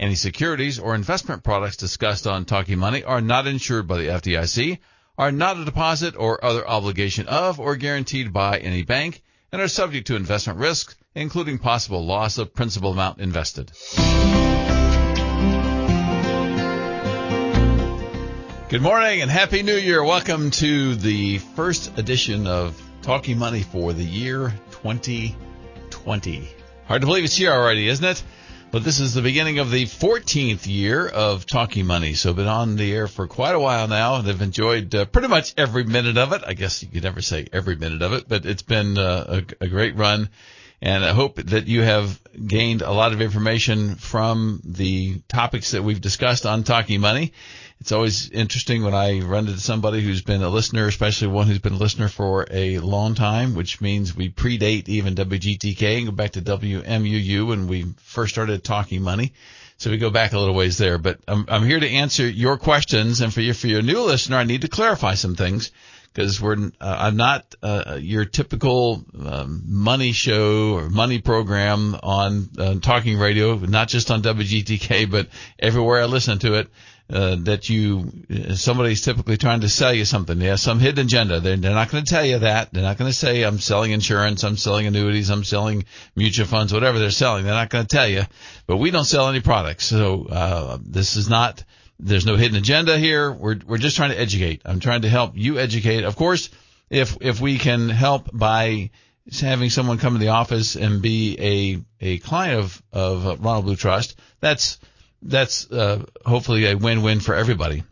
Any securities or investment products discussed on Talking Money are not insured by the FDIC, are not a deposit or other obligation of or guaranteed by any bank, and are subject to investment risks, including possible loss of principal amount invested. Good morning and Happy New Year. Welcome to the first edition of Talking Money for the year 2020. Hard to believe it's here already, isn't it? But this is the beginning of the 14th year of Talking Money. So been on the air for quite a while now and I've enjoyed uh, pretty much every minute of it. I guess you could never say every minute of it, but it's been uh, a, a great run. And I hope that you have gained a lot of information from the topics that we've discussed on Talking Money. It's always interesting when I run into somebody who's been a listener, especially one who's been a listener for a long time, which means we predate even WGTK and go back to WMUU when we first started talking money. So we go back a little ways there, but I'm, I'm here to answer your questions. And for you, for your new listener, I need to clarify some things because we're uh, I'm not uh, your typical um, money show or money program on uh, talking radio, not just on WGTK, but everywhere I listen to it. Uh, that you somebody's typically trying to sell you something. They have some hidden agenda. They're, they're not going to tell you that. They're not going to say I'm selling insurance, I'm selling annuities, I'm selling mutual funds, whatever they're selling. They're not going to tell you. But we don't sell any products, so uh, this is not there's no hidden agenda here. We're we're just trying to educate. I'm trying to help you educate. Of course, if if we can help by having someone come to the office and be a a client of of Ronald Blue Trust, that's that's uh, hopefully a win-win for everybody.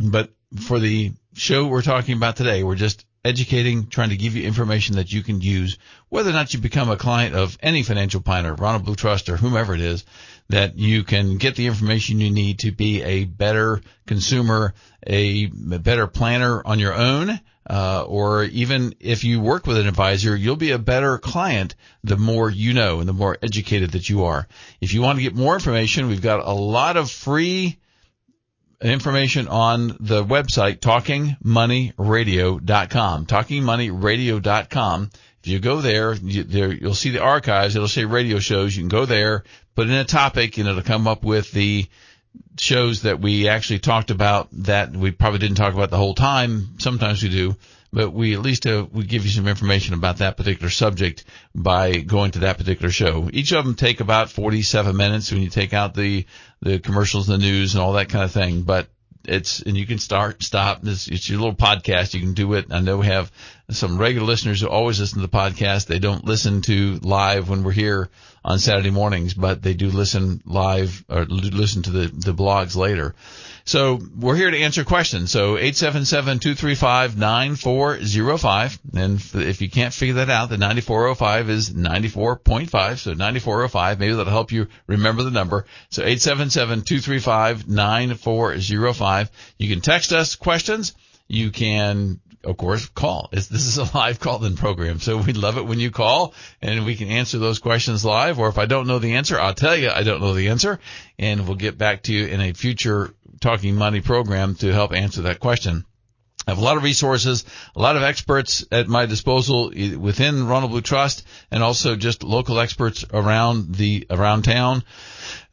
But for the show we're talking about today, we're just educating, trying to give you information that you can use, whether or not you become a client of any financial planner, Ronald Blue Trust or whomever it is, that you can get the information you need to be a better consumer, a better planner on your own, uh, or even if you work with an advisor, you'll be a better client the more you know and the more educated that you are. If you want to get more information, we've got a lot of free information on the website talkingmoneyradio.com. Talkingmoneyradio.com. If you go there, you, there you'll see the archives. It'll say radio shows. You can go there, put in a topic, and it'll come up with the shows that we actually talked about that we probably didn't talk about the whole time. Sometimes we do, but we at least uh, we give you some information about that particular subject by going to that particular show. Each of them take about 47 minutes when you take out the the commercials, the news, and all that kind of thing. But it's and you can start, stop. It's, it's your little podcast. You can do it. I know we have some regular listeners who always listen to the podcast. They don't listen to live when we're here on Saturday mornings, but they do listen live or listen to the the blogs later. So we're here to answer questions. So 877-235-9405. And if you can't figure that out, the 9405 is 94.5. So 9405, maybe that'll help you remember the number. So 877-235-9405. You can text us questions. You can of course, call. This is a live call-in program, so we love it when you call and we can answer those questions live. Or if I don't know the answer, I'll tell you I don't know the answer, and we'll get back to you in a future Talking Money program to help answer that question. I have a lot of resources, a lot of experts at my disposal within Ronald Blue Trust and also just local experts around the, around town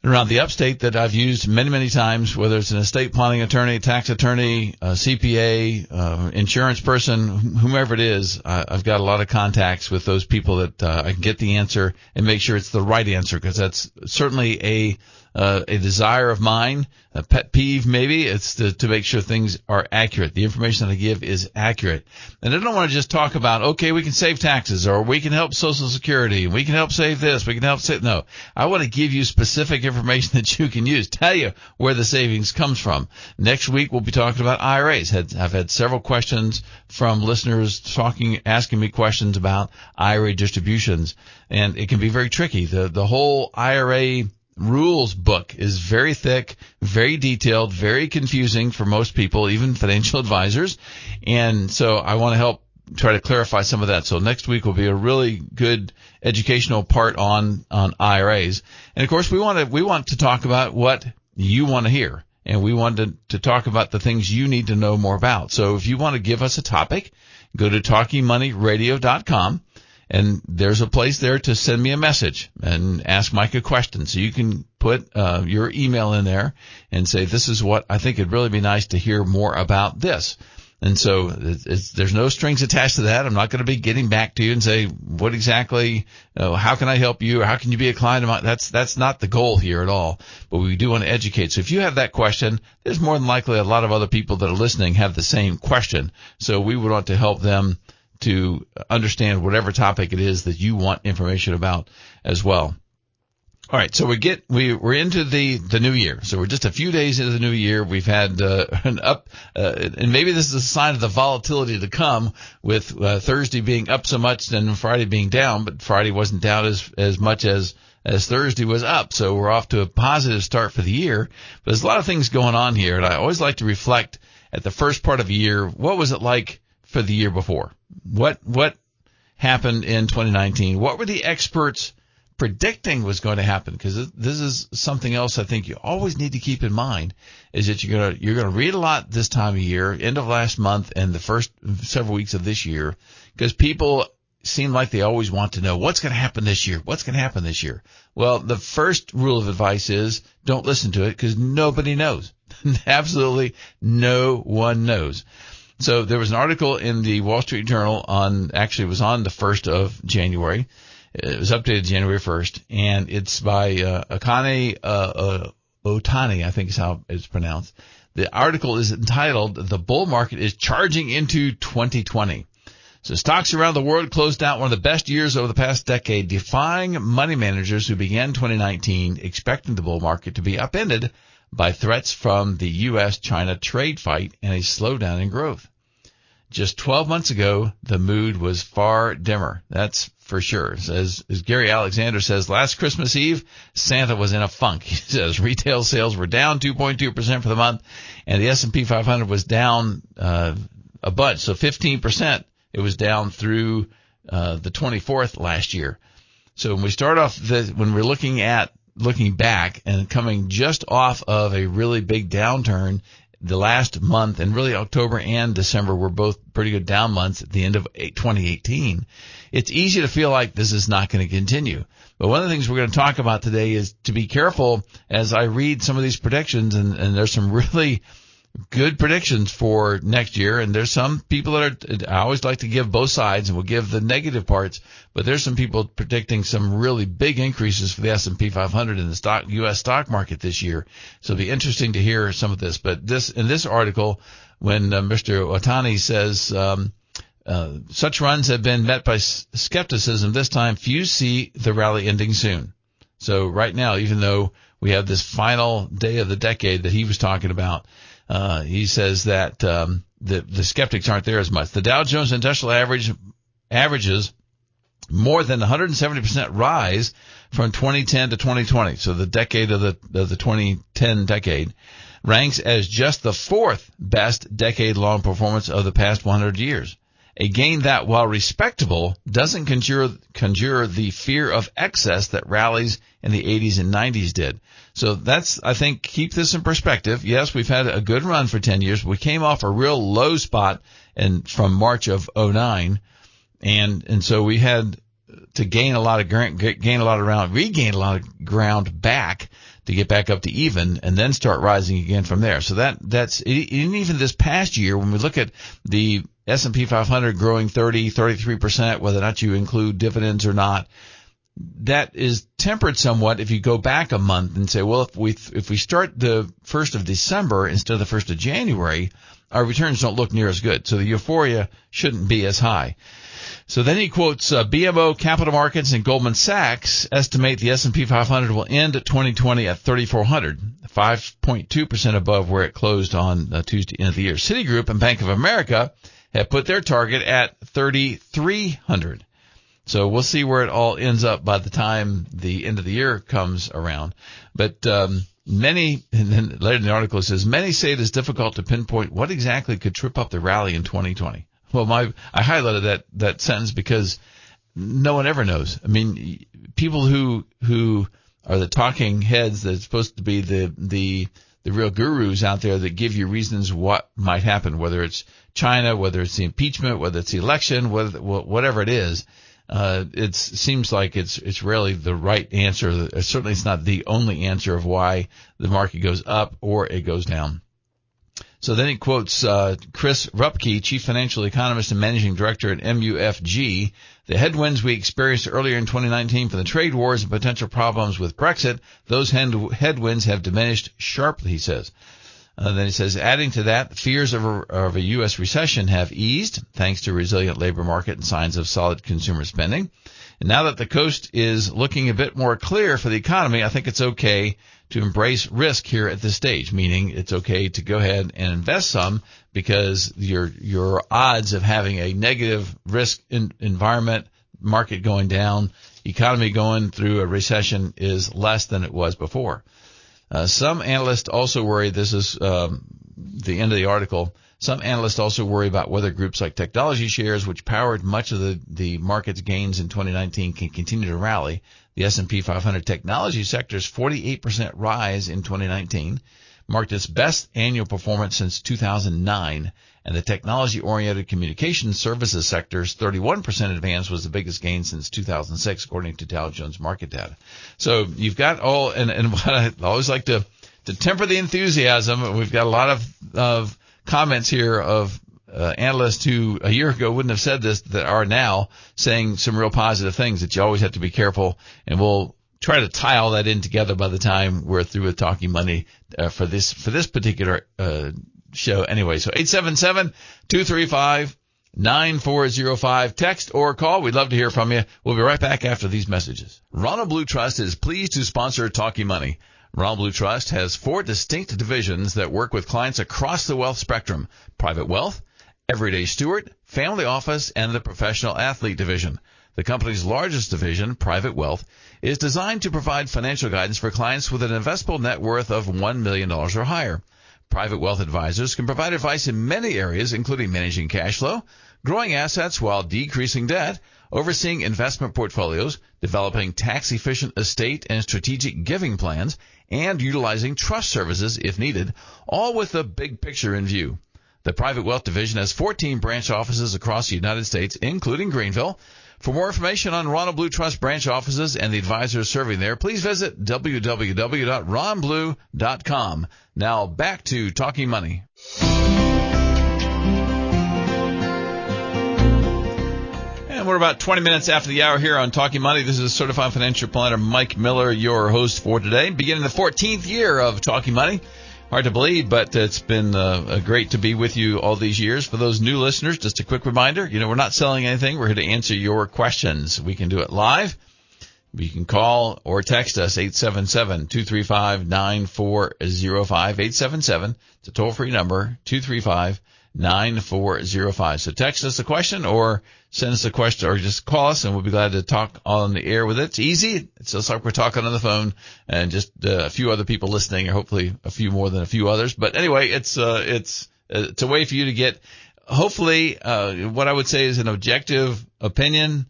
around the upstate that I've used many, many times, whether it's an estate planning attorney, tax attorney, CPA, uh, insurance person, whomever it is. Uh, I've got a lot of contacts with those people that uh, I can get the answer and make sure it's the right answer because that's certainly a uh, a desire of mine, a pet peeve maybe. It's to, to make sure things are accurate. The information that I give is accurate. And I don't want to just talk about, okay, we can save taxes or we can help Social Security. We can help save this. We can help save. No, I want to give you specific information that you can use. Tell you where the savings comes from. Next week we'll be talking about IRAs. I've had several questions from listeners talking, asking me questions about IRA distributions, and it can be very tricky. The the whole IRA rules book is very thick, very detailed, very confusing for most people, even financial advisors. And so I want to help try to clarify some of that. So next week will be a really good educational part on, on IRAs. And of course we want to, we want to talk about what you want to hear. And we want to, to talk about the things you need to know more about. So if you want to give us a topic, go to talkingmoneyradio.com and there's a place there to send me a message and ask Mike a question. So you can put uh, your email in there and say, this is what I think it'd really be nice to hear more about this. And so there's no strings attached to that. I'm not going to be getting back to you and say what exactly, uh, how can I help you, or how can you be a client of mine? That's that's not the goal here at all. But we do want to educate. So if you have that question, there's more than likely a lot of other people that are listening have the same question. So we would want to help them to understand whatever topic it is that you want information about as well. All right, so we get we we're into the the new year. So we're just a few days into the new year. We've had uh, an up, uh, and maybe this is a sign of the volatility to come with uh, Thursday being up so much and Friday being down. But Friday wasn't down as as much as as Thursday was up. So we're off to a positive start for the year. But there's a lot of things going on here, and I always like to reflect at the first part of a year. What was it like for the year before? What what happened in 2019? What were the experts predicting was going to happen because this is something else I think you always need to keep in mind is that you're going to you're going to read a lot this time of year, end of last month and the first several weeks of this year because people seem like they always want to know what's going to happen this year. What's going to happen this year? Well, the first rule of advice is don't listen to it because nobody knows. Absolutely no one knows. So there was an article in the Wall Street Journal on actually it was on the 1st of January it was updated January 1st, and it's by uh, Akane uh, uh, Otani, I think is how it's pronounced. The article is entitled "The Bull Market is Charging into 2020." So stocks around the world closed out one of the best years over the past decade, defying money managers who began 2019 expecting the bull market to be upended by threats from the U.S.-China trade fight and a slowdown in growth. Just 12 months ago, the mood was far dimmer. That's for sure. As, as Gary Alexander says, last Christmas Eve, Santa was in a funk. He says retail sales were down 2.2% for the month, and the S&P 500 was down uh, a bunch, so 15%. It was down through uh, the 24th last year. So when we start off, the, when we're looking at looking back and coming just off of a really big downturn the last month and really October and December were both pretty good down months at the end of 2018 it's easy to feel like this is not going to continue. But one of the things we're going to talk about today is to be careful as I read some of these predictions and, and there's some really good predictions for next year. And there's some people that are, I always like to give both sides and we'll give the negative parts, but there's some people predicting some really big increases for the S&P 500 in the stock, U.S. stock market this year. So it'll be interesting to hear some of this. But this, in this article, when uh, Mr. Otani says, um, uh, such runs have been met by skepticism. This time, few see the rally ending soon. So right now, even though we have this final day of the decade that he was talking about, uh, he says that um, the the skeptics aren't there as much. The Dow Jones Industrial Average averages more than 170% rise from 2010 to 2020. So the decade of the of the 2010 decade ranks as just the fourth best decade long performance of the past 100 years. A gain that, while respectable, doesn't conjure, conjure the fear of excess that rallies in the 80s and 90s did. So that's, I think, keep this in perspective. Yes, we've had a good run for 10 years. We came off a real low spot and from March of 09. And, and so we had to gain a lot of gain a lot of ground, regain a lot of ground back to get back up to even and then start rising again from there. So that, that's, even this past year, when we look at the S&P 500 growing 30, 33%, whether or not you include dividends or not, that is tempered somewhat if you go back a month and say, well, if we, if we start the 1st of December instead of the 1st of January, our returns don't look near as good. So the euphoria shouldn't be as high. So then he quotes uh, BMO Capital Markets and Goldman Sachs estimate the S&P 500 will end at 2020 at 3,400, 5.2% above where it closed on uh, Tuesday end of the year. Citigroup and Bank of America have put their target at 3,300. So we'll see where it all ends up by the time the end of the year comes around. But um, many, and then later in the article it says, many say it is difficult to pinpoint what exactly could trip up the rally in 2020. Well, my I highlighted that that sentence because no one ever knows. I mean, people who who are the talking heads that's supposed to be the the the real gurus out there that give you reasons what might happen, whether it's China, whether it's the impeachment, whether it's the election, whether whatever it is uh, it seems like it's it's rarely the right answer. Certainly, it's not the only answer of why the market goes up or it goes down. So then he quotes uh, Chris Rupkey, chief financial economist and managing director at MUFG. The headwinds we experienced earlier in 2019 from the trade wars and potential problems with Brexit, those headwinds have diminished sharply, he says. Uh, then he says, adding to that, fears of a, of a U.S. recession have eased thanks to resilient labor market and signs of solid consumer spending. And now that the coast is looking a bit more clear for the economy, I think it's okay to embrace risk here at this stage, meaning it's okay to go ahead and invest some because your, your odds of having a negative risk environment, market going down, economy going through a recession is less than it was before. Uh, some analysts also worry, this is um, the end of the article, some analysts also worry about whether groups like technology shares, which powered much of the, the market's gains in 2019, can continue to rally. The S&P 500 technology sector's 48% rise in 2019 marked its best annual performance since 2009 and the technology-oriented communication services sector's 31% advance was the biggest gain since 2006, according to Dow Jones market data. So you've got all, and, and what I always like to, to temper the enthusiasm, we've got a lot of, of comments here of uh, analysts who a year ago wouldn't have said this that are now saying some real positive things that you always have to be careful and we'll try to tie all that in together by the time we're through with talking money uh, for this for this particular uh, show anyway. So 877-235-9405. Text or call. We'd love to hear from you. We'll be right back after these messages. Ronald Blue Trust is pleased to sponsor Talking Money. Ronald Blue Trust has four distinct divisions that work with clients across the wealth spectrum. Private wealth, everyday steward, family office, and the professional athlete division. The company's largest division, Private Wealth, is designed to provide financial guidance for clients with an investable net worth of $1 million or higher. Private wealth advisors can provide advice in many areas, including managing cash flow, growing assets while decreasing debt, overseeing investment portfolios, developing tax efficient estate and strategic giving plans, and utilizing trust services if needed, all with the big picture in view. The Private Wealth Division has 14 branch offices across the United States, including Greenville. For more information on Ronald Blue Trust branch offices and the advisors serving there, please visit www.ronblue.com. Now back to Talking Money. And we're about 20 minutes after the hour here on Talking Money. This is Certified Financial Planner Mike Miller, your host for today, beginning the 14th year of Talking Money hard to believe, but it's been uh, great to be with you all these years. For those new listeners, just a quick reminder, you know, we're not selling anything. We're here to answer your questions. We can do it live. You can call or text us 877-235-9405, 877. It's a toll free number, 235 9405. So text us a question or send us a question or just call us and we'll be glad to talk on the air with it. It's easy. It's just like we're talking on the phone and just uh, a few other people listening or hopefully a few more than a few others. But anyway, it's, uh, it's, uh, it's a way for you to get hopefully, uh, what I would say is an objective opinion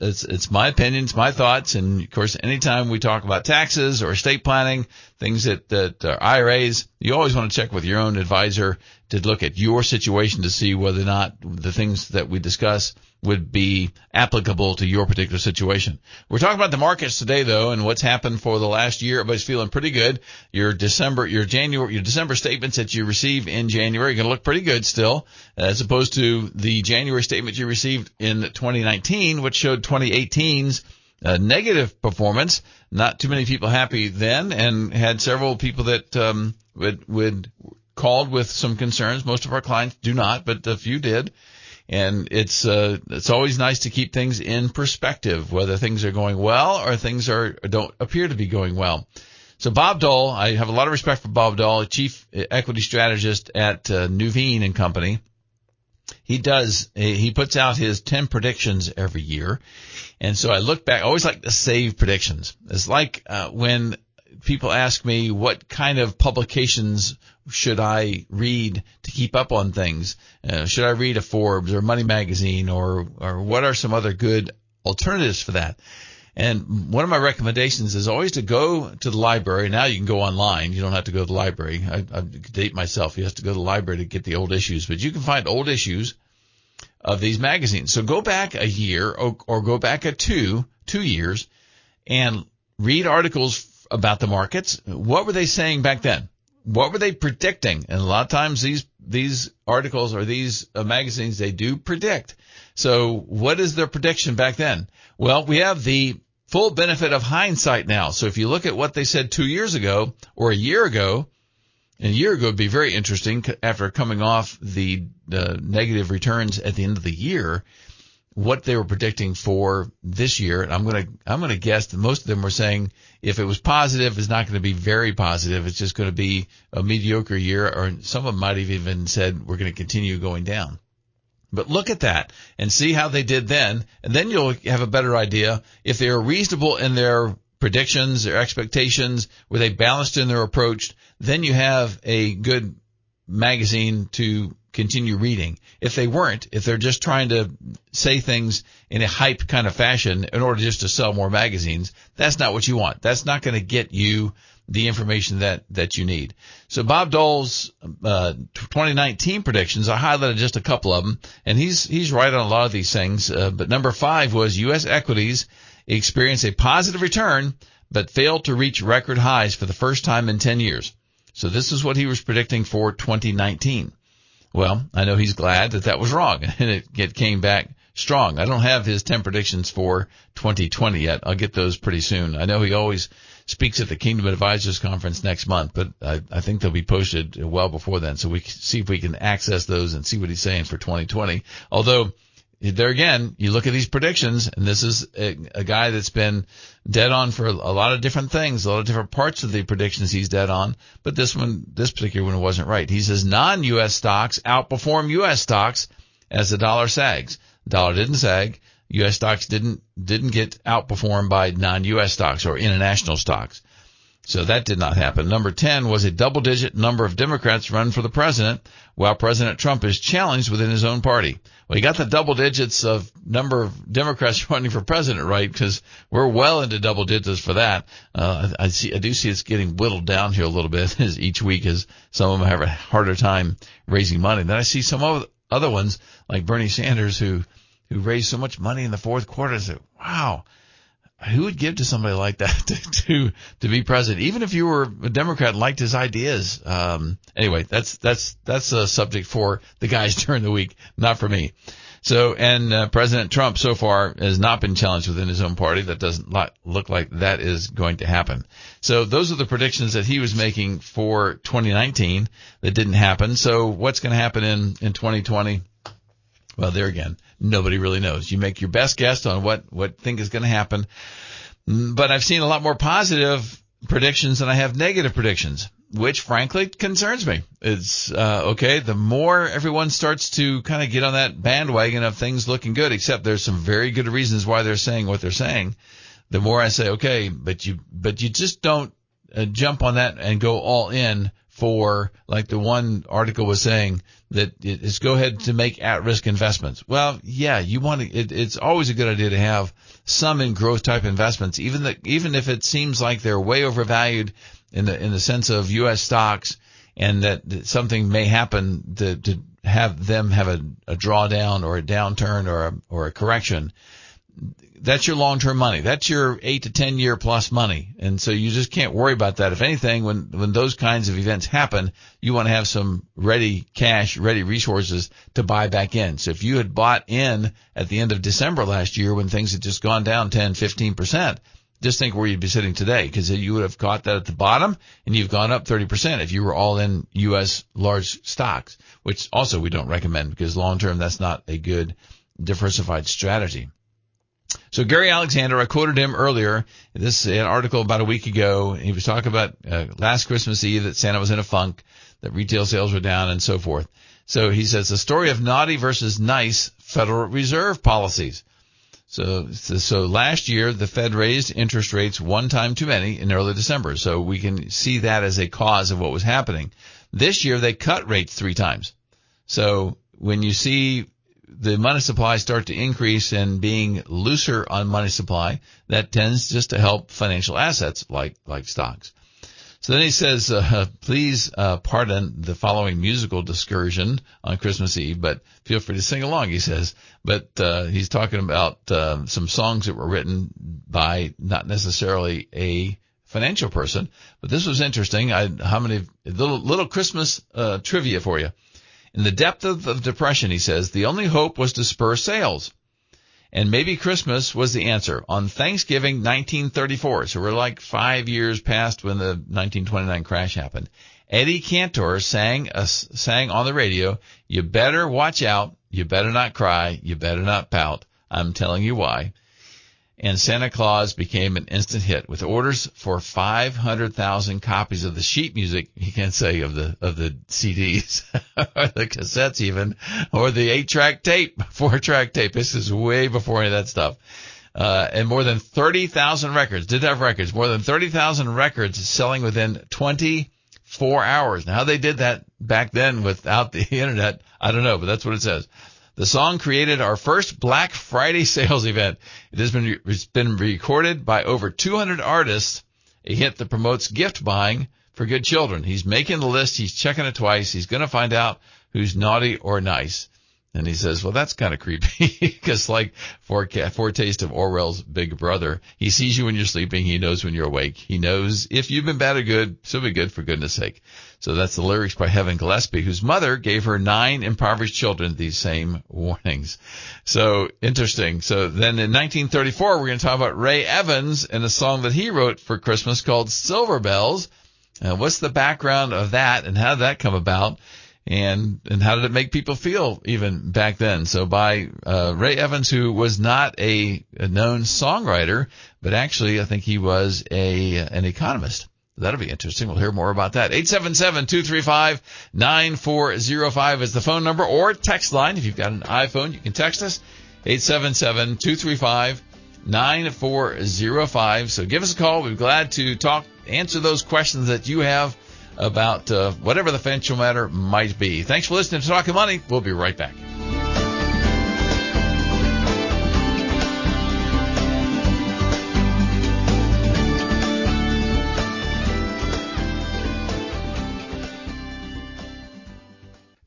it's it's my opinion, it's my thoughts, and of course, anytime we talk about taxes or estate planning, things that that are IRAs, you always want to check with your own advisor to look at your situation to see whether or not the things that we discuss would be applicable to your particular situation. We're talking about the markets today though and what's happened for the last year. Everybody's feeling pretty good. Your December, your January, your December statements that you receive in January are going to look pretty good still as opposed to the January statement you received in 2019, which showed 2018's uh, negative performance. Not too many people happy then and had several people that, um, would, would called with some concerns. Most of our clients do not, but a few did. And it's, uh, it's always nice to keep things in perspective, whether things are going well or things are, don't appear to be going well. So Bob Doll, I have a lot of respect for Bob Doll, chief equity strategist at uh, Nuveen and Company. he does, he puts out his 10 predictions every year. And so I look back, I always like to save predictions. It's like, uh, when people ask me what kind of publications should I read to keep up on things? Uh, should I read a Forbes or Money Magazine or, or what are some other good alternatives for that? And one of my recommendations is always to go to the library. Now you can go online. You don't have to go to the library. I, I date myself. You have to go to the library to get the old issues, but you can find old issues of these magazines. So go back a year or, or go back a two, two years and read articles about the markets. What were they saying back then? What were they predicting? And a lot of times these, these articles or these uh, magazines, they do predict. So what is their prediction back then? Well, we have the full benefit of hindsight now. So if you look at what they said two years ago or a year ago, and a year ago would be very interesting after coming off the, the negative returns at the end of the year, what they were predicting for this year. And I'm going to, I'm going to guess that most of them were saying if it was positive, it's not going to be very positive. It's just going to be a mediocre year or some of them might have even said we're going to continue going down. But look at that and see how they did then, and then you'll have a better idea if they are reasonable in their predictions, their expectations, were they balanced in their approach, then you have a good magazine to continue reading. If they weren't, if they're just trying to say things in a hype kind of fashion in order just to sell more magazines, that's not what you want. That's not going to get you the information that, that you need. So Bob Doll's, uh, 2019 predictions, I highlighted just a couple of them, and he's, he's right on a lot of these things. Uh, but number five was U.S. equities experienced a positive return, but failed to reach record highs for the first time in 10 years. So this is what he was predicting for 2019. Well, I know he's glad that that was wrong and it, it came back strong. I don't have his 10 predictions for 2020 yet. I'll get those pretty soon. I know he always speaks at the Kingdom Advisors Conference next month, but I, I think they'll be posted well before then. So we see if we can access those and see what he's saying for 2020. Although there again, you look at these predictions, and this is a, a, guy that's been dead on for a, lot of different things, a lot of different parts of the predictions he's dead on. But this one, this particular one wasn't right. He says non-U.S. stocks outperform U.S. stocks as the dollar sags. The dollar didn't sag. U.S. stocks didn't didn't get outperformed by non-U.S. stocks or international stocks. So that did not happen. Number 10 was a double digit number of Democrats run for the president while President Trump is challenged within his own party. He got the double digits of number of Democrats running for president right because we're well into double digits for that. Uh, I see, I do see it's getting whittled down here a little bit as each week as some of them have a harder time raising money. Then I see some other ones like Bernie Sanders who who raised so much money in the fourth quarter. I said, wow, who would give to somebody like that to, to, to be president? Even if you were a Democrat and liked his ideas. Um, anyway, that's, that's, that's a subject for the guys during the week, not for me. So, and uh, President Trump so far has not been challenged within his own party. That doesn't look like that is going to happen. So those are the predictions that he was making for 2019 that didn't happen. So what's going to happen in, in 2020? Well, there again, nobody really knows. You make your best guess on what, what think is going to happen. Mm, but I've seen a lot more positive predictions than I have negative predictions, which frankly concerns me. It's, uh, okay, the more everyone starts to kind of get on that bandwagon of things looking good, except there's some very good reasons why they're saying what they're saying, the more I say, okay, but you, but you just don't uh, jump on that and go all in for, like the one article was saying, that it's go ahead to make at-risk investments. Well, yeah, you want to, it, it's always a good idea to have some in growth type investments, even that, even if it seems like they're way overvalued in the, in the sense of U.S. stocks and that something may happen to, to have them have a, a drawdown or a downturn or a, or a correction that's your long-term money. That's your eight to 10 year plus money. And so you just can't worry about that. If anything, when, when those kinds of events happen, you want to have some ready cash, ready resources to buy back in. So if you had bought in at the end of December last year when things had just gone down 10, 15%, just think where you'd be sitting today because you would have caught that at the bottom and you've gone up 30% if you were all in U.S. large stocks, which also we don't recommend because long term that's not a good diversified strategy. So Gary Alexander, I quoted him earlier. This an article about a week ago. He was talking about uh, last Christmas Eve that Santa was in a funk, that retail sales were down, and so forth. So he says the story of naughty versus nice Federal Reserve policies. So, so last year the Fed raised interest rates one time too many in early December. So we can see that as a cause of what was happening. This year they cut rates three times. So when you see the money supply start to increase and being looser on money supply, that tends just to help financial assets like, like stocks. So then he says, uh, please uh, pardon the following musical discursion on Christmas Eve, but feel free to sing along, he says. But uh, he's talking about uh, some songs that were written by not necessarily a financial person, but this was interesting. I, how many little little Christmas uh, trivia for you? In the depth of the depression, he says, the only hope was to spur sales. And maybe Christmas was the answer. On Thanksgiving 1934, so we're like five years past when the 1929 crash happened, Eddie Cantor sang, uh, sang on the radio, you better watch out, you better not cry, you better not pout. I'm telling you why and Santa Claus became an instant hit with orders for 500,000 copies of the sheet music. You can't say of the of the CDs or the cassettes even, or the eight track tape, four track tape. This is way before any of that stuff. Uh, and more than 30,000 records, did have records, more than 30,000 records selling within 24 hours. Now how they did that back then without the internet, I don't know, but that's what it says. The song created our first Black Friday sales event. It has been, it's been recorded by over 200 artists, a hit that promotes gift buying for good children. He's making the list. He's checking it twice. He's going to find out who's naughty or nice. And he says, well, that's kind of creepy because like for foretaste of Orwell's Big Brother, he sees you when you're sleeping. He knows when you're awake. He knows if you've been bad or good, so be good for goodness sake. So that's the lyrics by Haven Gillespie, whose mother gave her nine impoverished children these same warnings. So interesting. So then in 1934, we're going to talk about Ray Evans and a song that he wrote for Christmas called Silver Bells. Uh, what's the background of that and how did that come about? and and how did it make people feel even back then? So by uh, Ray Evans, who was not a, a, known songwriter, but actually I think he was a an economist. That'll be interesting. We'll hear more about that. 877-235-9405 is the phone number or text line. If you've got an iPhone, you can text us. 877-235-9405. So give us a call. We're glad to talk, answer those questions that you have about uh, whatever the financial matter might be. Thanks for listening to Talking Money. We'll be right back.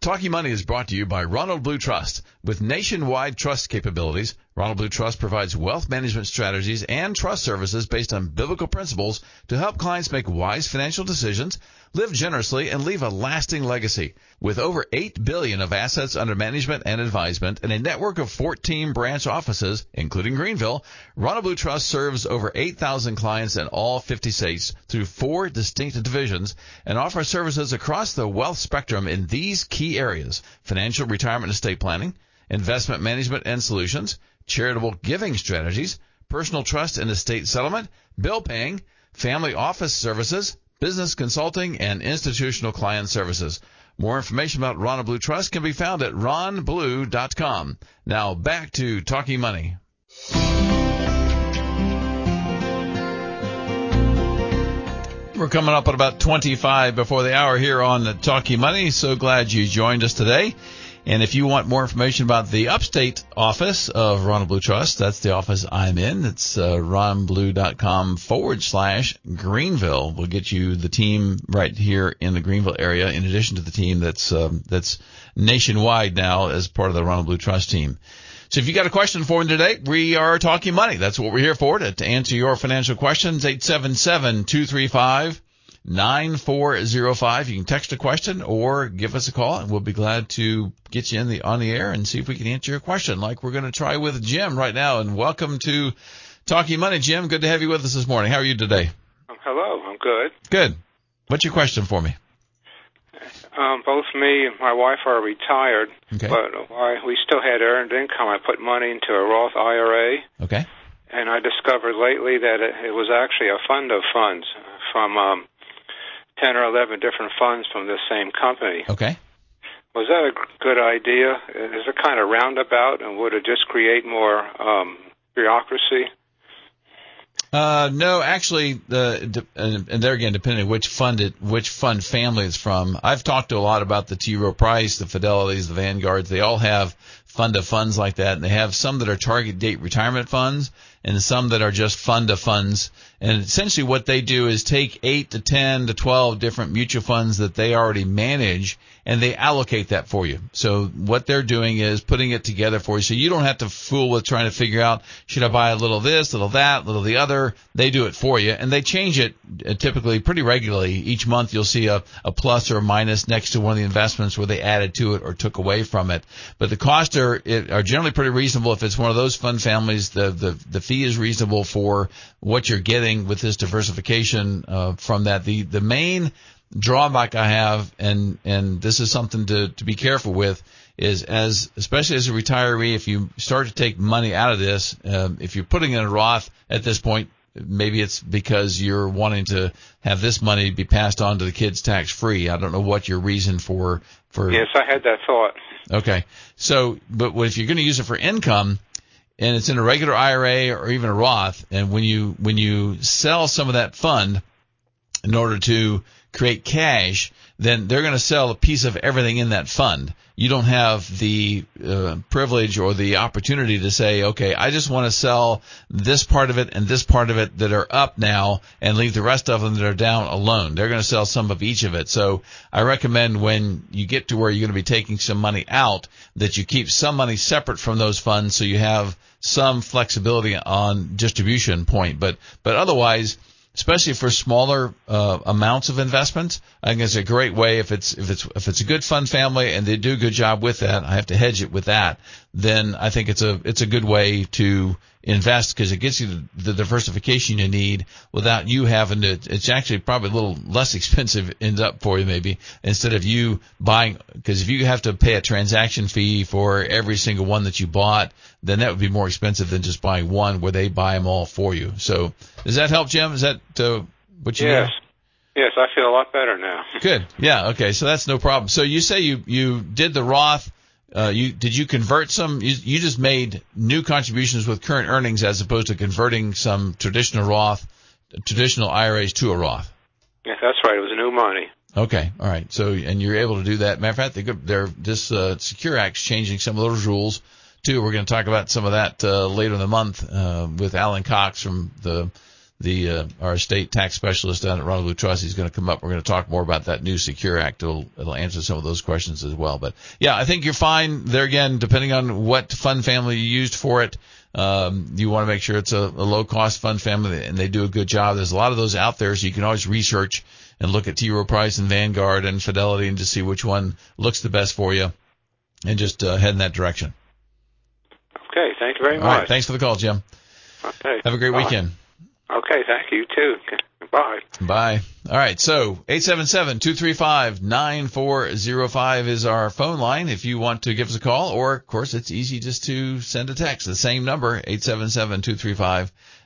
Talking Money is brought to you by Ronald Blue Trust. With nationwide trust capabilities, Ronald Blue Trust provides wealth management strategies and trust services based on biblical principles to help clients make wise financial decisions, live generously, and leave a lasting legacy. With over 8 billion of assets under management and advisement and a network of 14 branch offices, including Greenville, Ronald Blue Trust serves over 8,000 clients in all 50 states through four distinct divisions and offers services across the wealth spectrum in these key areas: financial retirement estate planning, investment management and solutions, charitable giving strategies, personal trust and estate settlement, bill paying, family office services, business consulting, and institutional client services. More information about Ron Blue Trust can be found at ronblue.com. Now back to Talking Money. We're coming up at about 25 before the hour here on the Talking Money. So glad you joined us today. And if you want more information about the upstate office of Ronald Blue Trust, that's the office I'm in. It's uh, ronblue.com forward slash Greenville. We'll get you the team right here in the Greenville area, in addition to the team that's um, that's nationwide now as part of the Ronald Blue Trust team. So if you got a question for me today, we are talking money. That's what we're here for, to, to answer your financial questions. 877 235 9405. You can text a question or give us a call and we'll be glad to get you in the, on the air and see if we can answer your question like we're going to try with Jim right now. And welcome to Talking Money, Jim. Good to have you with us this morning. How are you today? Um, hello. I'm good. Good. What's your question for me? Um, both me and my wife are retired, okay. but I, we still had earned income. I put money into a Roth IRA. Okay. and I discovered lately that it, it was actually a fund of funds from um, 10 or 11 different funds from this same company. Okay. Was that a good idea? Is it kind of roundabout, and would it just create more um, bureaucracy? Uh, no, actually, the and there again, depending on which fund it, which fund family it's from. I've talked to a lot about the T. Rowe Price, the Fidelities, the Vanguards. They all have fund of funds like that, and they have some that are target date retirement funds, and some that are just fund of funds. And essentially, what they do is take eight to ten to twelve different mutual funds that they already manage, and they allocate that for you. So what they're doing is putting it together for you. So you don't have to fool with trying to figure out, should I buy a little of this, little of that, little of the other. They do it for you and they change it uh, typically pretty regularly. Each month you'll see a, a plus or a minus next to one of the investments where they added to it or took away from it. But the costs are, are generally pretty reasonable. If it's one of those fund families, the, the, the fee is reasonable for what you're getting with this diversification, uh, from that. The, the main, drawback I have, and and this is something to to be careful with, is as especially as a retiree, if you start to take money out of this, um, if you're putting in a Roth at this point, maybe it's because you're wanting to have this money be passed on to the kids tax free. I don't know what your reason for for. Yes, I had that thought. Okay, so but if you're going to use it for income. And it's in a regular IRA or even a Roth, and when you when you sell some of that fund in order to create cash, then they're going to sell a piece of everything in that fund. You don't have the uh, privilege or the opportunity to say, okay, I just want to sell this part of it and this part of it that are up now and leave the rest of them that are down alone. They're going to sell some of each of it. So I recommend when you get to where you're going to be taking some money out that you keep some money separate from those funds so you have some flexibility on distribution point. But, but otherwise, especially for smaller uh, amounts of investment. I think it's a great way if it's if it's if it's a good fund family and they do a good job with that. I have to hedge it with that. Then I think it's a it's a good way to invest because it gets you the, diversification you need without you having to. It's actually probably a little less expensive ends up for you maybe instead of you buying because if you have to pay a transaction fee for every single one that you bought, then that would be more expensive than just buying one where they buy them all for you. So does that help, Jim? Is that uh, what you? Yes. Need? Yes, I feel a lot better now. Good. Yeah. Okay. So that's no problem. So you say you you did the Roth uh, you did you convert some? You, you just made new contributions with current earnings as opposed to converting some traditional Roth, traditional IRAs to a Roth. Yes, that's right. It was new money. Okay, all right. So and you're able to do that. Matter of fact, they're, they're this uh, Secure Act's changing some of those rules too. We're going to talk about some of that uh, later in the month uh, with Alan Cox from the the uh, our state tax specialist down at Ronald Trust. He's going to come up. We're going to talk more about that new Secure Act. It'll, it'll answer some of those questions as well. But yeah, I think you're fine there again, depending on what fund family you used for it. Um, you want to make sure it's a, a low cost fund family and they do a good job. There's a lot of those out there, so you can always research and look at T. Rowe Price and Vanguard and Fidelity and just see which one looks the best for you and just uh, head in that direction. Okay, thank you very All much. right, thanks for the call, Jim. Okay. Have a great Bye. weekend. Okay, thank you too. Bye. Bye. All right. So 877-235-9405 is our phone line if you want to give us a call or of course it's easy just to send a text. The same number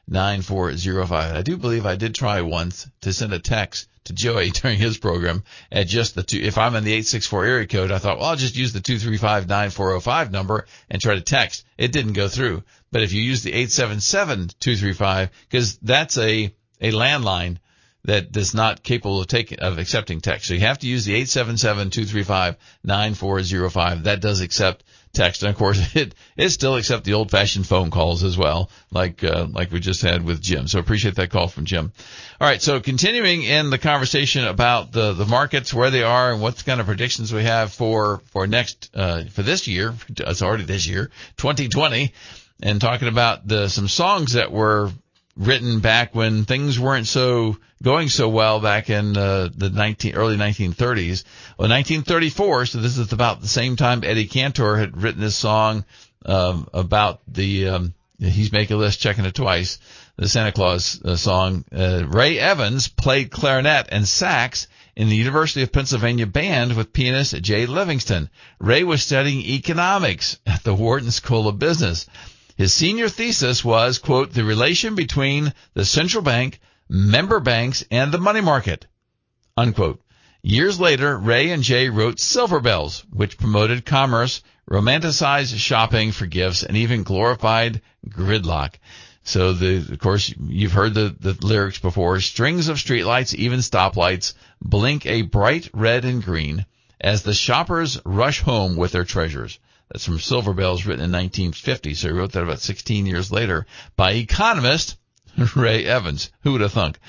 877-235-9405. I do believe I did try once to send a text to Joey during his program at just the two. If I'm in the 864 area code, I thought, well, I'll just use the 235-9405 number and try to text. It didn't go through. But if you use the 877-235, because that's a, a landline that is not capable of taking, of accepting text. So you have to use the 877-235-9405. That does accept text. And of course, it, it still accepts the old fashioned phone calls as well, like, uh, like we just had with Jim. So appreciate that call from Jim. All right. So continuing in the conversation about the, the markets, where they are and what kind of predictions we have for, for next, uh, for this year. It's already this year, 2020 and talking about the, some songs that were written back when things weren't so going so well back in uh, the 19, early 1930s. Well, 1934, so this is about the same time Eddie Cantor had written this song um, about the um, he's making a list, checking it twice. The Santa Claus uh, song. Uh, Ray Evans played clarinet and sax in the University of Pennsylvania band with pianist Jay Livingston. Ray was studying economics at the Wharton School of Business. His senior thesis was, quote, the relation between the central bank, member banks, and the money market, unquote. Years later, Ray and Jay wrote Silver Bells, which promoted commerce, romanticized shopping for gifts, and even glorified gridlock. So the, of course, you've heard the, the lyrics before. Strings of streetlights, even stoplights, blink a bright red and green as the shoppers rush home with their treasures. That's from Silver Bells, written in 1950. So he wrote that about 16 years later by economist Ray Evans. Who would have thunk?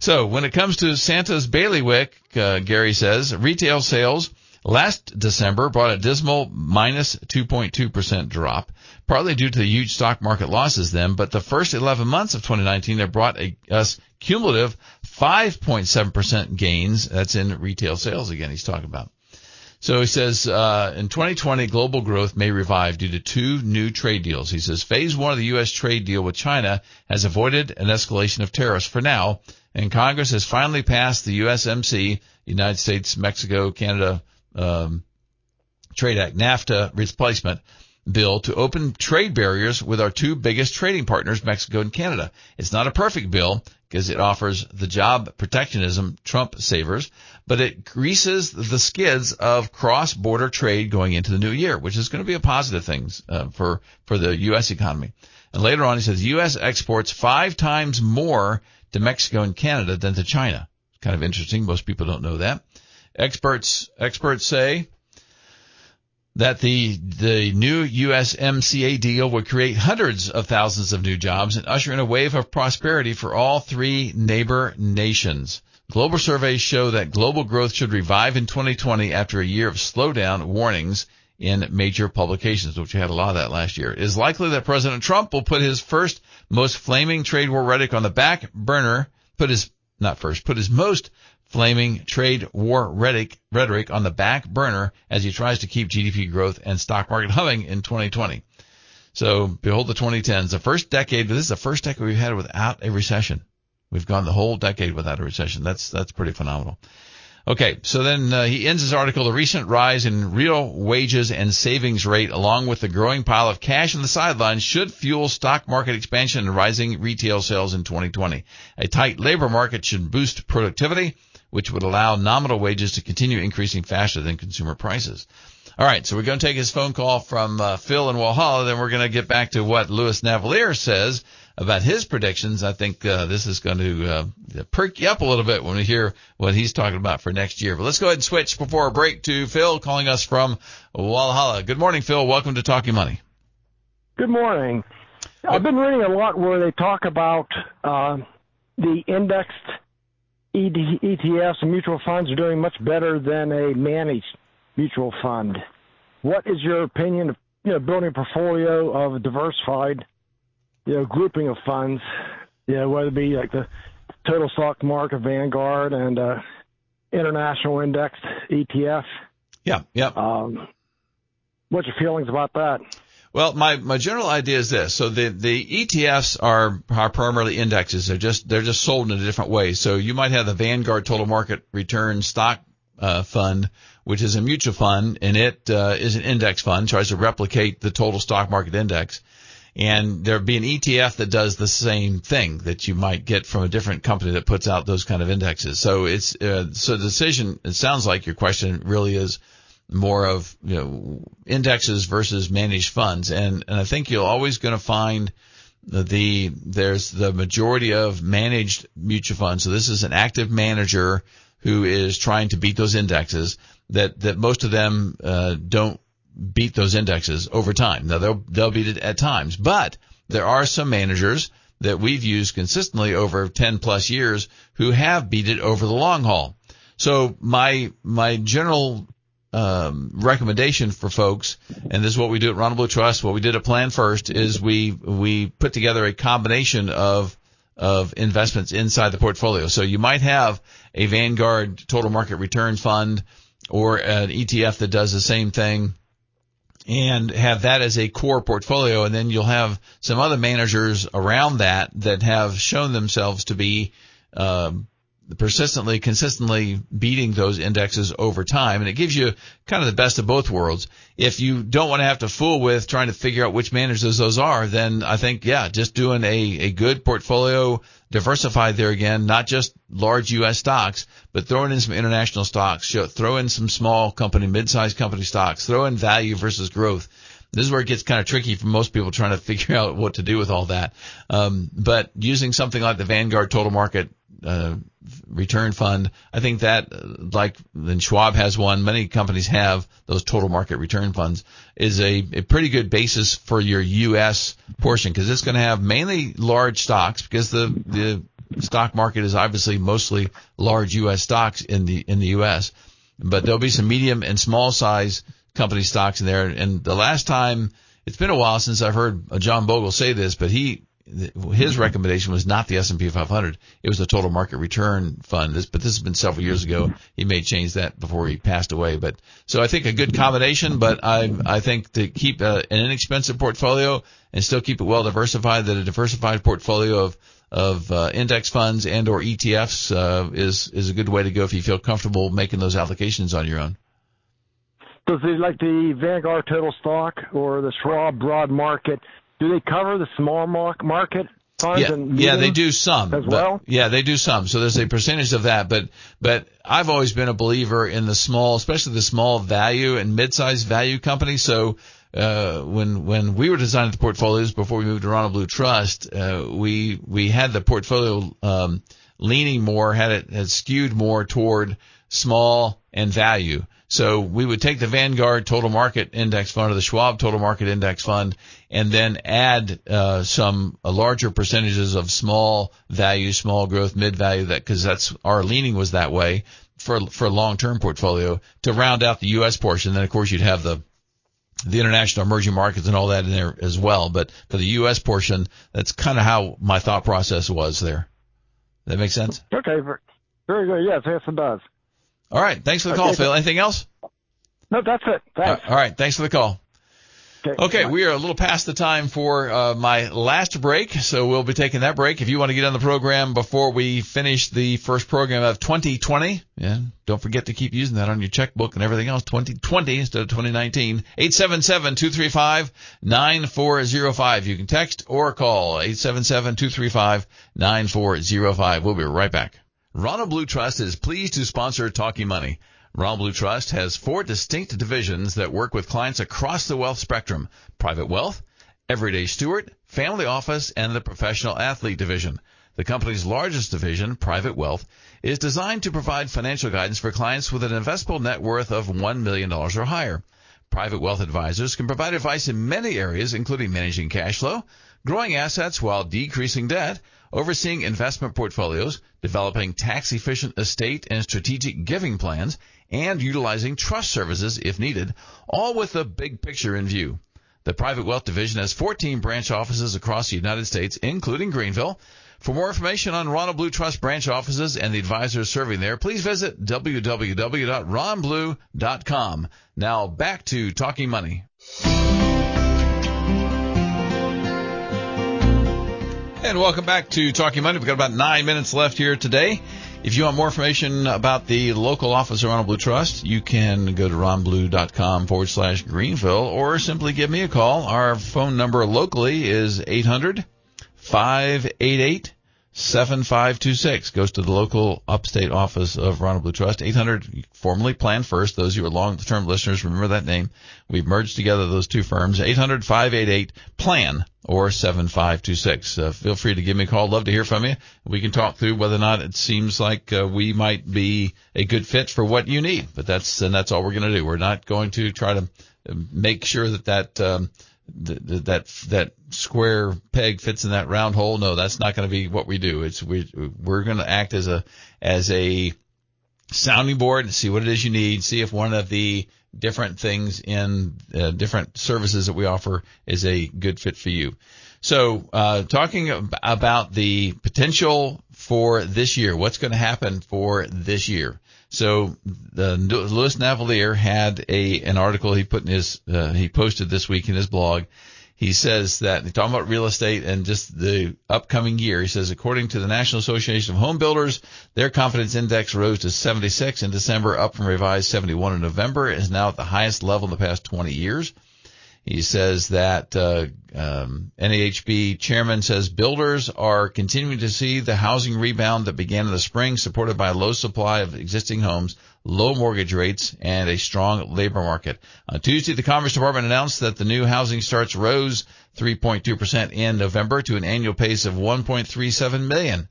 So when it comes to Santa's bailiwick, uh, Gary says retail sales last December brought a dismal minus 2.2% drop, partly due to the huge stock market losses then, but the first 11 months of 2019 have brought a, us cumulative 5.7% gains. That's in retail sales again he's talking about. So he says, uh, in 2020, global growth may revive due to two new trade deals. He says phase one of the U.S. trade deal with China has avoided an escalation of tariffs for now, and Congress has finally passed the USMC, United States, Mexico, Canada, um, Trade Act, NAFTA replacement bill to open trade barriers with our two biggest trading partners, Mexico and Canada. It's not a perfect bill because it offers the job protectionism Trump savors, but it greases the skids of cross-border trade going into the new year, which is going to be a positive thing uh, for for the U.S. economy. And later on, he says U.S. exports five times more to Mexico and Canada than to China. Kind of interesting. Most people don't know that. Experts experts say that the the new USMCA deal would create hundreds of thousands of new jobs and usher in a wave of prosperity for all three neighbor nations. Global surveys show that global growth should revive in 2020 after a year of slowdown warnings in major publications, which we had a lot of that last year. It is likely that President Trump will put his first most flaming trade war rhetoric on the back burner, put his not first, put his most flaming trade war rhetoric, on the back burner as he tries to keep GDP growth and stock market humming in 2020. So behold the 2010s, the first decade, this is the first decade we've had without a recession. We've gone the whole decade without a recession. That's, that's pretty phenomenal. Okay, so then uh, he ends his article, the recent rise in real wages and savings rate along with the growing pile of cash on the sidelines should fuel stock market expansion and rising retail sales in 2020. A tight labor market should boost productivity which would allow nominal wages to continue increasing faster than consumer prices. All right, so we're going to take his phone call from uh, Phil in Walhalla, then we're going to get back to what Louis Navellier says about his predictions. I think uh, this is going to uh, perk you up a little bit when we hear what he's talking about for next year. But let's go ahead and switch before a break to Phil calling us from Walhalla. Good morning, Phil. Welcome to Talking Money. Good morning. I've been reading a lot where they talk about uh, the indexed ETFs and mutual funds are doing much better than a managed mutual fund. What is your opinion of you know, building a portfolio of a diversified you know, grouping of funds, you know, whether it be like the total stock market, Vanguard, and uh, international index ETF? Yeah, yeah. Um, what's your feelings about that? Well, my, my general idea is this. So the, the ETFs are, are primarily indexes. They're just, they're just sold in a different way. So you might have the Vanguard Total Market Return Stock uh, Fund, which is a mutual fund, and it uh, is an index fund, tries to replicate the total stock market index. And there'd be an ETF that does the same thing that you might get from a different company that puts out those kind of indexes. So it's, uh, so the decision, it sounds like your question really is, more of you know indexes versus managed funds, and and I think you're always going to find the there's the majority of managed mutual funds. So this is an active manager who is trying to beat those indexes. That that most of them uh, don't beat those indexes over time. Now they'll they'll beat it at times, but there are some managers that we've used consistently over 10 plus years who have beat it over the long haul. So my my general um, recommendation for folks, and this is what we do at Ronald Blue Trust. What we did at Plan First is we we put together a combination of of investments inside the portfolio. So you might have a Vanguard Total Market Return Fund or an ETF that does the same thing and have that as a core portfolio. And then you'll have some other managers around that that have shown themselves to be, um, persistently, consistently beating those indexes over time. And it gives you kind of the best of both worlds. If you don't want to have to fool with trying to figure out which managers those are, then I think, yeah, just doing a, a good portfolio diversified there again, not just large U.S. stocks, but throwing in some international stocks, throw in some small company, mid-sized company stocks, throw in value versus growth. This is where it gets kind of tricky for most people trying to figure out what to do with all that. Um, but using something like the Vanguard Total Market uh, return fund. I think that, like then Schwab has one, many companies have those total market return funds, is a, a pretty good basis for your U.S. portion because it's going to have mainly large stocks because the the stock market is obviously mostly large U.S. stocks in the in the U.S. But there'll be some medium and small size company stocks in there. And the last time, it's been a while since I've heard John Bogle say this, but he his recommendation was not the S&P 500. It was the total market return fund. This, but this has been several years ago. He may change that before he passed away. But so I think a good combination. But I I think to keep a, an inexpensive portfolio and still keep it well diversified, that a diversified portfolio of of uh, index funds and or ETFs uh, is is a good way to go if you feel comfortable making those allocations on your own. Does it like the Vanguard Total Stock or the Schwab Broad Market? Do they cover the small market funds yeah, and yeah, they do some as well. Yeah, they do some. So there's a percentage of that, but but I've always been a believer in the small, especially the small value and mid-sized value companies. So uh, when when we were designing the portfolios before we moved to Ronald Blue Trust, uh, we we had the portfolio um, leaning more, had it had skewed more toward small and value. So we would take the Vanguard Total Market Index Fund or the Schwab Total Market Index Fund and then add uh, some uh, larger percentages of small value, small growth, mid value that because that's our leaning was that way for for a long term portfolio to round out the U.S. portion. Then of course you'd have the the international emerging markets and all that in there as well. But for the U.S. portion, that's kind of how my thought process was there. That makes sense? Okay, very good. Yes, yes, it does. All right. Thanks for the call, okay. Phil. Anything else? No, that's it. Thanks. All right. Thanks for the call. Okay, we are a little past the time for uh, my last break, so we'll be taking that break. If you want to get on the program before we finish the first program of 2020, yeah, don't forget to keep using that on your checkbook and everything else. 2020 instead of 2019. 877-235-9405. You can text or call 877-235-9405. We'll be right back. Ronald Blue Trust is pleased to sponsor Talking Money. Ronald Blue Trust has four distinct divisions that work with clients across the wealth spectrum. Private wealth, everyday steward, family office, and the professional athlete division. The company's largest division, Private Wealth, is designed to provide financial guidance for clients with an investable net worth of $1 million or higher. Private Wealth Advisors can provide advice in many areas, including managing cash flow, growing assets while decreasing debt, overseeing investment portfolios, developing tax efficient estate and strategic giving plans, and utilizing trust services if needed, all with the big picture in view. The Private Wealth Division has 14 branch offices across the United States, including Greenville. For more information on Ronald Blue Trust branch offices and the advisors serving there, please visit www.ronblue.com. Now back to Talking Money. And welcome back to Talking Money. We've got about nine minutes left here today. If you want more information about the local office of Ronald Blue Trust, you can go to ronblue.com forward slash Greenville or simply give me a call. Our phone number locally is 800 588 7526 goes to the local upstate office of Ronald Blue Trust. 800, formerly Plan First. Those who are long-term listeners remember that name. We've merged together those two firms. 800-588-PLAN or 7526. Uh, feel free to give me a call. Love to hear from you. We can talk through whether or not it seems like uh, we might be a good fit for what you need. But that's, and that's all we're going to do. We're not going to try to make sure that that, um, that that square peg fits in that round hole. No, that's not going to be what we do. It's we we're going to act as a as a sounding board and see what it is you need. See if one of the different things in uh, different services that we offer is a good fit for you. So, uh, talking about the potential for this year, what's going to happen for this year? So the Louis Navellier had a an article he put in his uh, he posted this week in his blog. he says that talking about real estate and just the upcoming year. He says, according to the National Association of Home Builders, their confidence index rose to 76 in December, up from revised 71 in November, is now at the highest level in the past 20 years. He says that uh, um, NAHB chairman says builders are continuing to see the housing rebound that began in the spring, supported by a low supply of existing homes, low mortgage rates, and a strong labor market. On Tuesday, the Commerce Department announced that the new housing starts rose 3.2% in November to an annual pace of 1.37 million.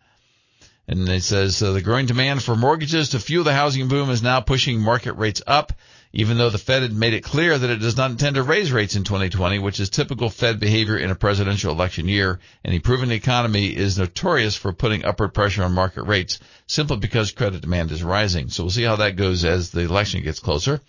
And it says uh, the growing demand for mortgages to fuel the housing boom is now pushing market rates up even though the Fed had made it clear that it does not intend to raise rates in 2020, which is typical Fed behavior in a presidential election year. An improving economy is notorious for putting upward pressure on market rates simply because credit demand is rising. So we'll see how that goes as the election gets closer.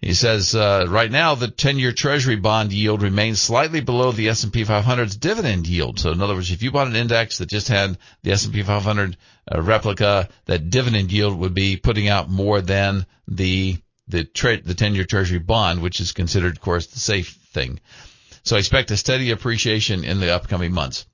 He says uh, right now the 10-year Treasury bond yield remains slightly below the S&P 500's dividend yield. So in other words, if you bought an index that just had the S&P 500 uh, replica, that dividend yield would be putting out more than the the the 10-year Treasury bond, which is considered, of course, the safe thing. So I expect a steady appreciation in the upcoming months.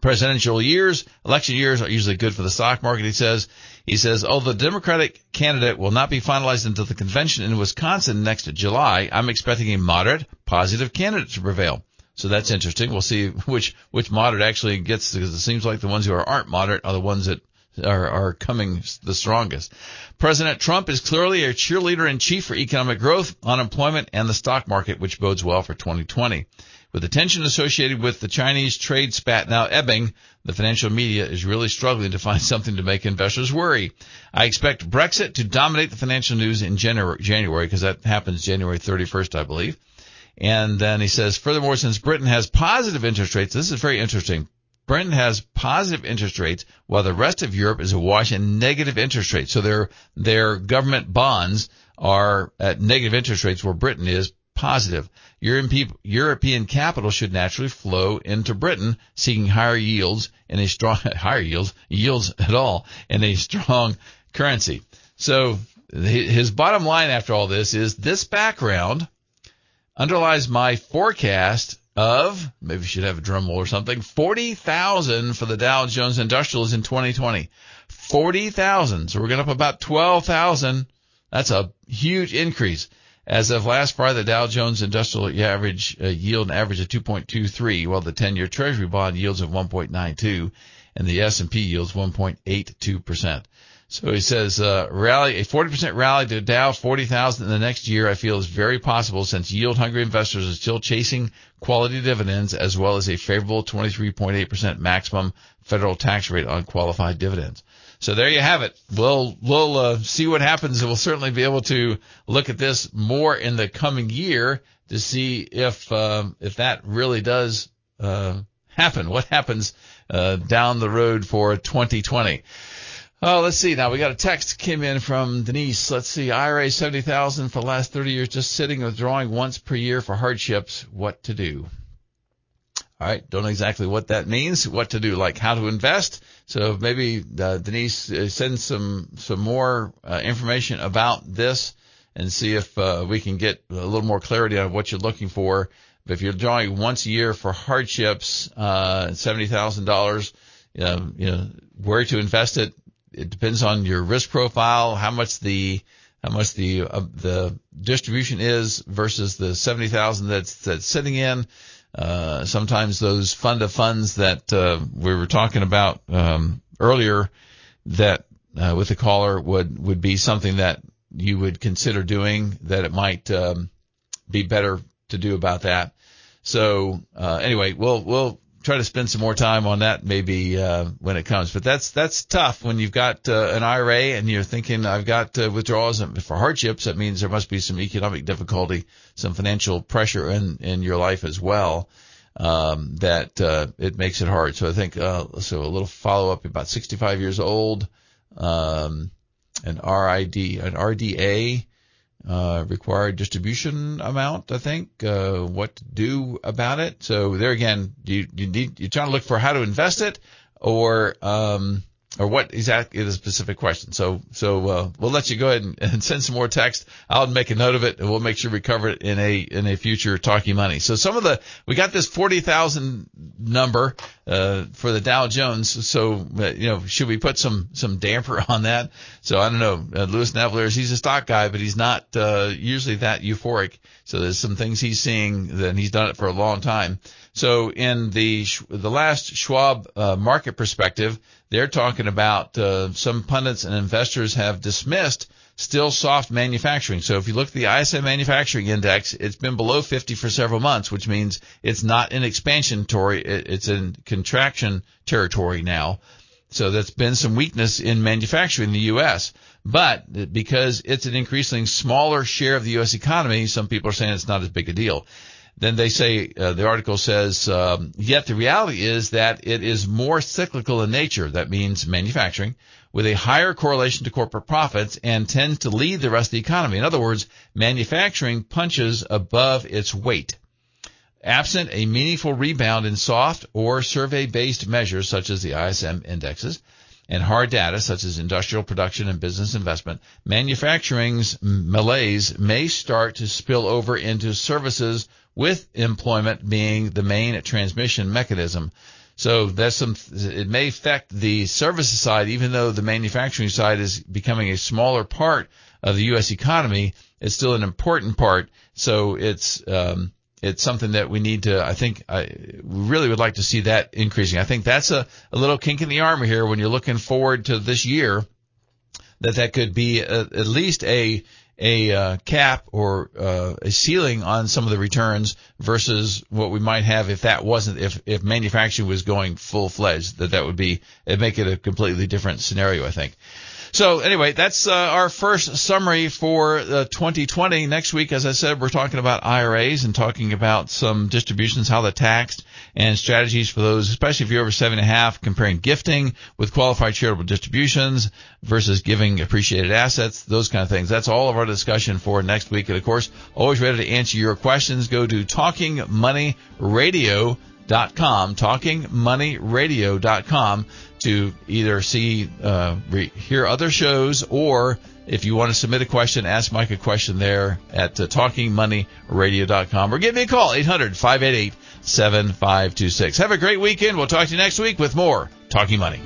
Presidential years, election years are usually good for the stock market, he says. He says, oh, the Democratic candidate will not be finalized until the convention in Wisconsin next July. I'm expecting a moderate, positive candidate to prevail. So that's interesting. We'll see which, which moderate actually gets, because it seems like the ones who are, aren't moderate are the ones that are, are coming the strongest. President Trump is clearly a cheerleader in chief for economic growth, unemployment, and the stock market, which bodes well for 2020. With the tension associated with the Chinese trade spat now ebbing, the financial media is really struggling to find something to make investors worry. I expect Brexit to dominate the financial news in January because that happens January 31st, I believe. And then he says, furthermore, since Britain has positive interest rates, this is very interesting. Britain has positive interest rates while the rest of Europe is awash in negative interest rates. So their, their government bonds are at negative interest rates where Britain is positive. European capital should naturally flow into Britain seeking higher yields and a strong, higher yields, yields at all, and a strong currency. So his bottom line after all this is this background underlies my forecast of maybe we should have a drum roll or something 40,000 for the Dow Jones Industrials in 2020. 40,000. So we're going up about 12,000. That's a huge increase. As of last Friday, the Dow Jones Industrial average uh, yield an average of 2.23, while the 10-year Treasury bond yields of 1.92, and the S&P yields 1.82 percent. So he says, uh, rally, a 40% rally to Dow 40,000 in the next year I feel is very possible since yield hungry investors are still chasing quality dividends as well as a favorable 23.8% maximum federal tax rate on qualified dividends. So there you have it. We'll, we'll, uh, see what happens and we'll certainly be able to look at this more in the coming year to see if, um, if that really does, uh, happen. What happens, uh, down the road for 2020. Oh, let's see. Now we got a text came in from Denise. Let's see. IRA 70,000 for the last 30 years, just sitting withdrawing once per year for hardships. What to do? All right. Don't know exactly what that means. What to do, like how to invest. So maybe uh, Denise uh, send some, some more uh, information about this and see if uh, we can get a little more clarity on what you're looking for. But if you're drawing once a year for hardships, uh, $70,000, um, you know, where to invest it, it depends on your risk profile, how much the how much the uh, the distribution is versus the seventy thousand that's that's sitting in. Uh, sometimes those fund of funds that uh, we were talking about um, earlier, that uh, with the caller would would be something that you would consider doing. That it might um, be better to do about that. So uh, anyway, we'll we'll try to spend some more time on that maybe uh, when it comes. But that's that's tough when you've got uh, an IRA and you're thinking I've got uh, withdrawals for hardships. That means there must be some economic difficulty, some financial pressure in in your life as well. Um, that uh, it makes it hard. So I think uh, so. A little follow up. About 65 years old, um, an RID, an RDA uh, required distribution amount, I think, uh, what to do about it. So there again, you, you need, you're trying to look for how to invest it or, um, or what exactly the specific question. So, so uh, we'll let you go ahead and, and, send some more text. I'll make a note of it, and we'll make sure we cover it in a in a future talking money. So, some of the we got this forty thousand number uh, for the Dow Jones. So, uh, you know, should we put some some damper on that? So, I don't know. Uh, Louis Navelliers, he's a stock guy, but he's not uh, usually that euphoric. So, there's some things he's seeing, and he's done it for a long time. So in the the last Schwab uh, market perspective, they're talking about uh, some pundits and investors have dismissed still soft manufacturing. So if you look at the ISM manufacturing index, it's been below 50 for several months, which means it's not in expansion territory, it's in contraction territory now. So that's been some weakness in manufacturing in the U.S. But because it's an increasingly smaller share of the U.S. economy, some people are saying it's not as big a deal. Then they say, uh, the article says, um, yet the reality is that it is more cyclical in nature. That means manufacturing with a higher correlation to corporate profits and tends to lead the rest of the economy. In other words, manufacturing punches above its weight. Absent a meaningful rebound in soft or survey-based measures such as the ISM indexes, and hard data such as industrial production and business investment, manufacturing's malaise may start to spill over into services with employment being the main transmission mechanism. So that's some, it may affect the services side, even though the manufacturing side is becoming a smaller part of the U.S. economy. It's still an important part. So it's, um, it's something that we need to, I think, I really would like to see that increasing. I think that's a, a little kink in the armor here when you're looking forward to this year, that that could be a, at least a, a uh, cap or uh, a ceiling on some of the returns versus what we might have if that wasn't if if manufacturing was going full fledged that that would be it'd make it a completely different scenario I think. So anyway, that's uh, our first summary for uh, 2020. Next week, as I said, we're talking about IRAs and talking about some distributions, how they're taxed, and strategies for those, especially if you're over seven and a half, comparing gifting with qualified charitable distributions versus giving appreciated assets, those kind of things. That's all of our discussion for next week. And of course, always ready to answer your questions. Go to talkingmoneyradio.com, talkingmoneyradio.com to either see, uh, re- hear other shows or if you want to submit a question, ask Mike a question there at uh, talkingmoneyradio.com or give me a call, 800 588 7526. Have a great weekend. We'll talk to you next week with more Talking Money.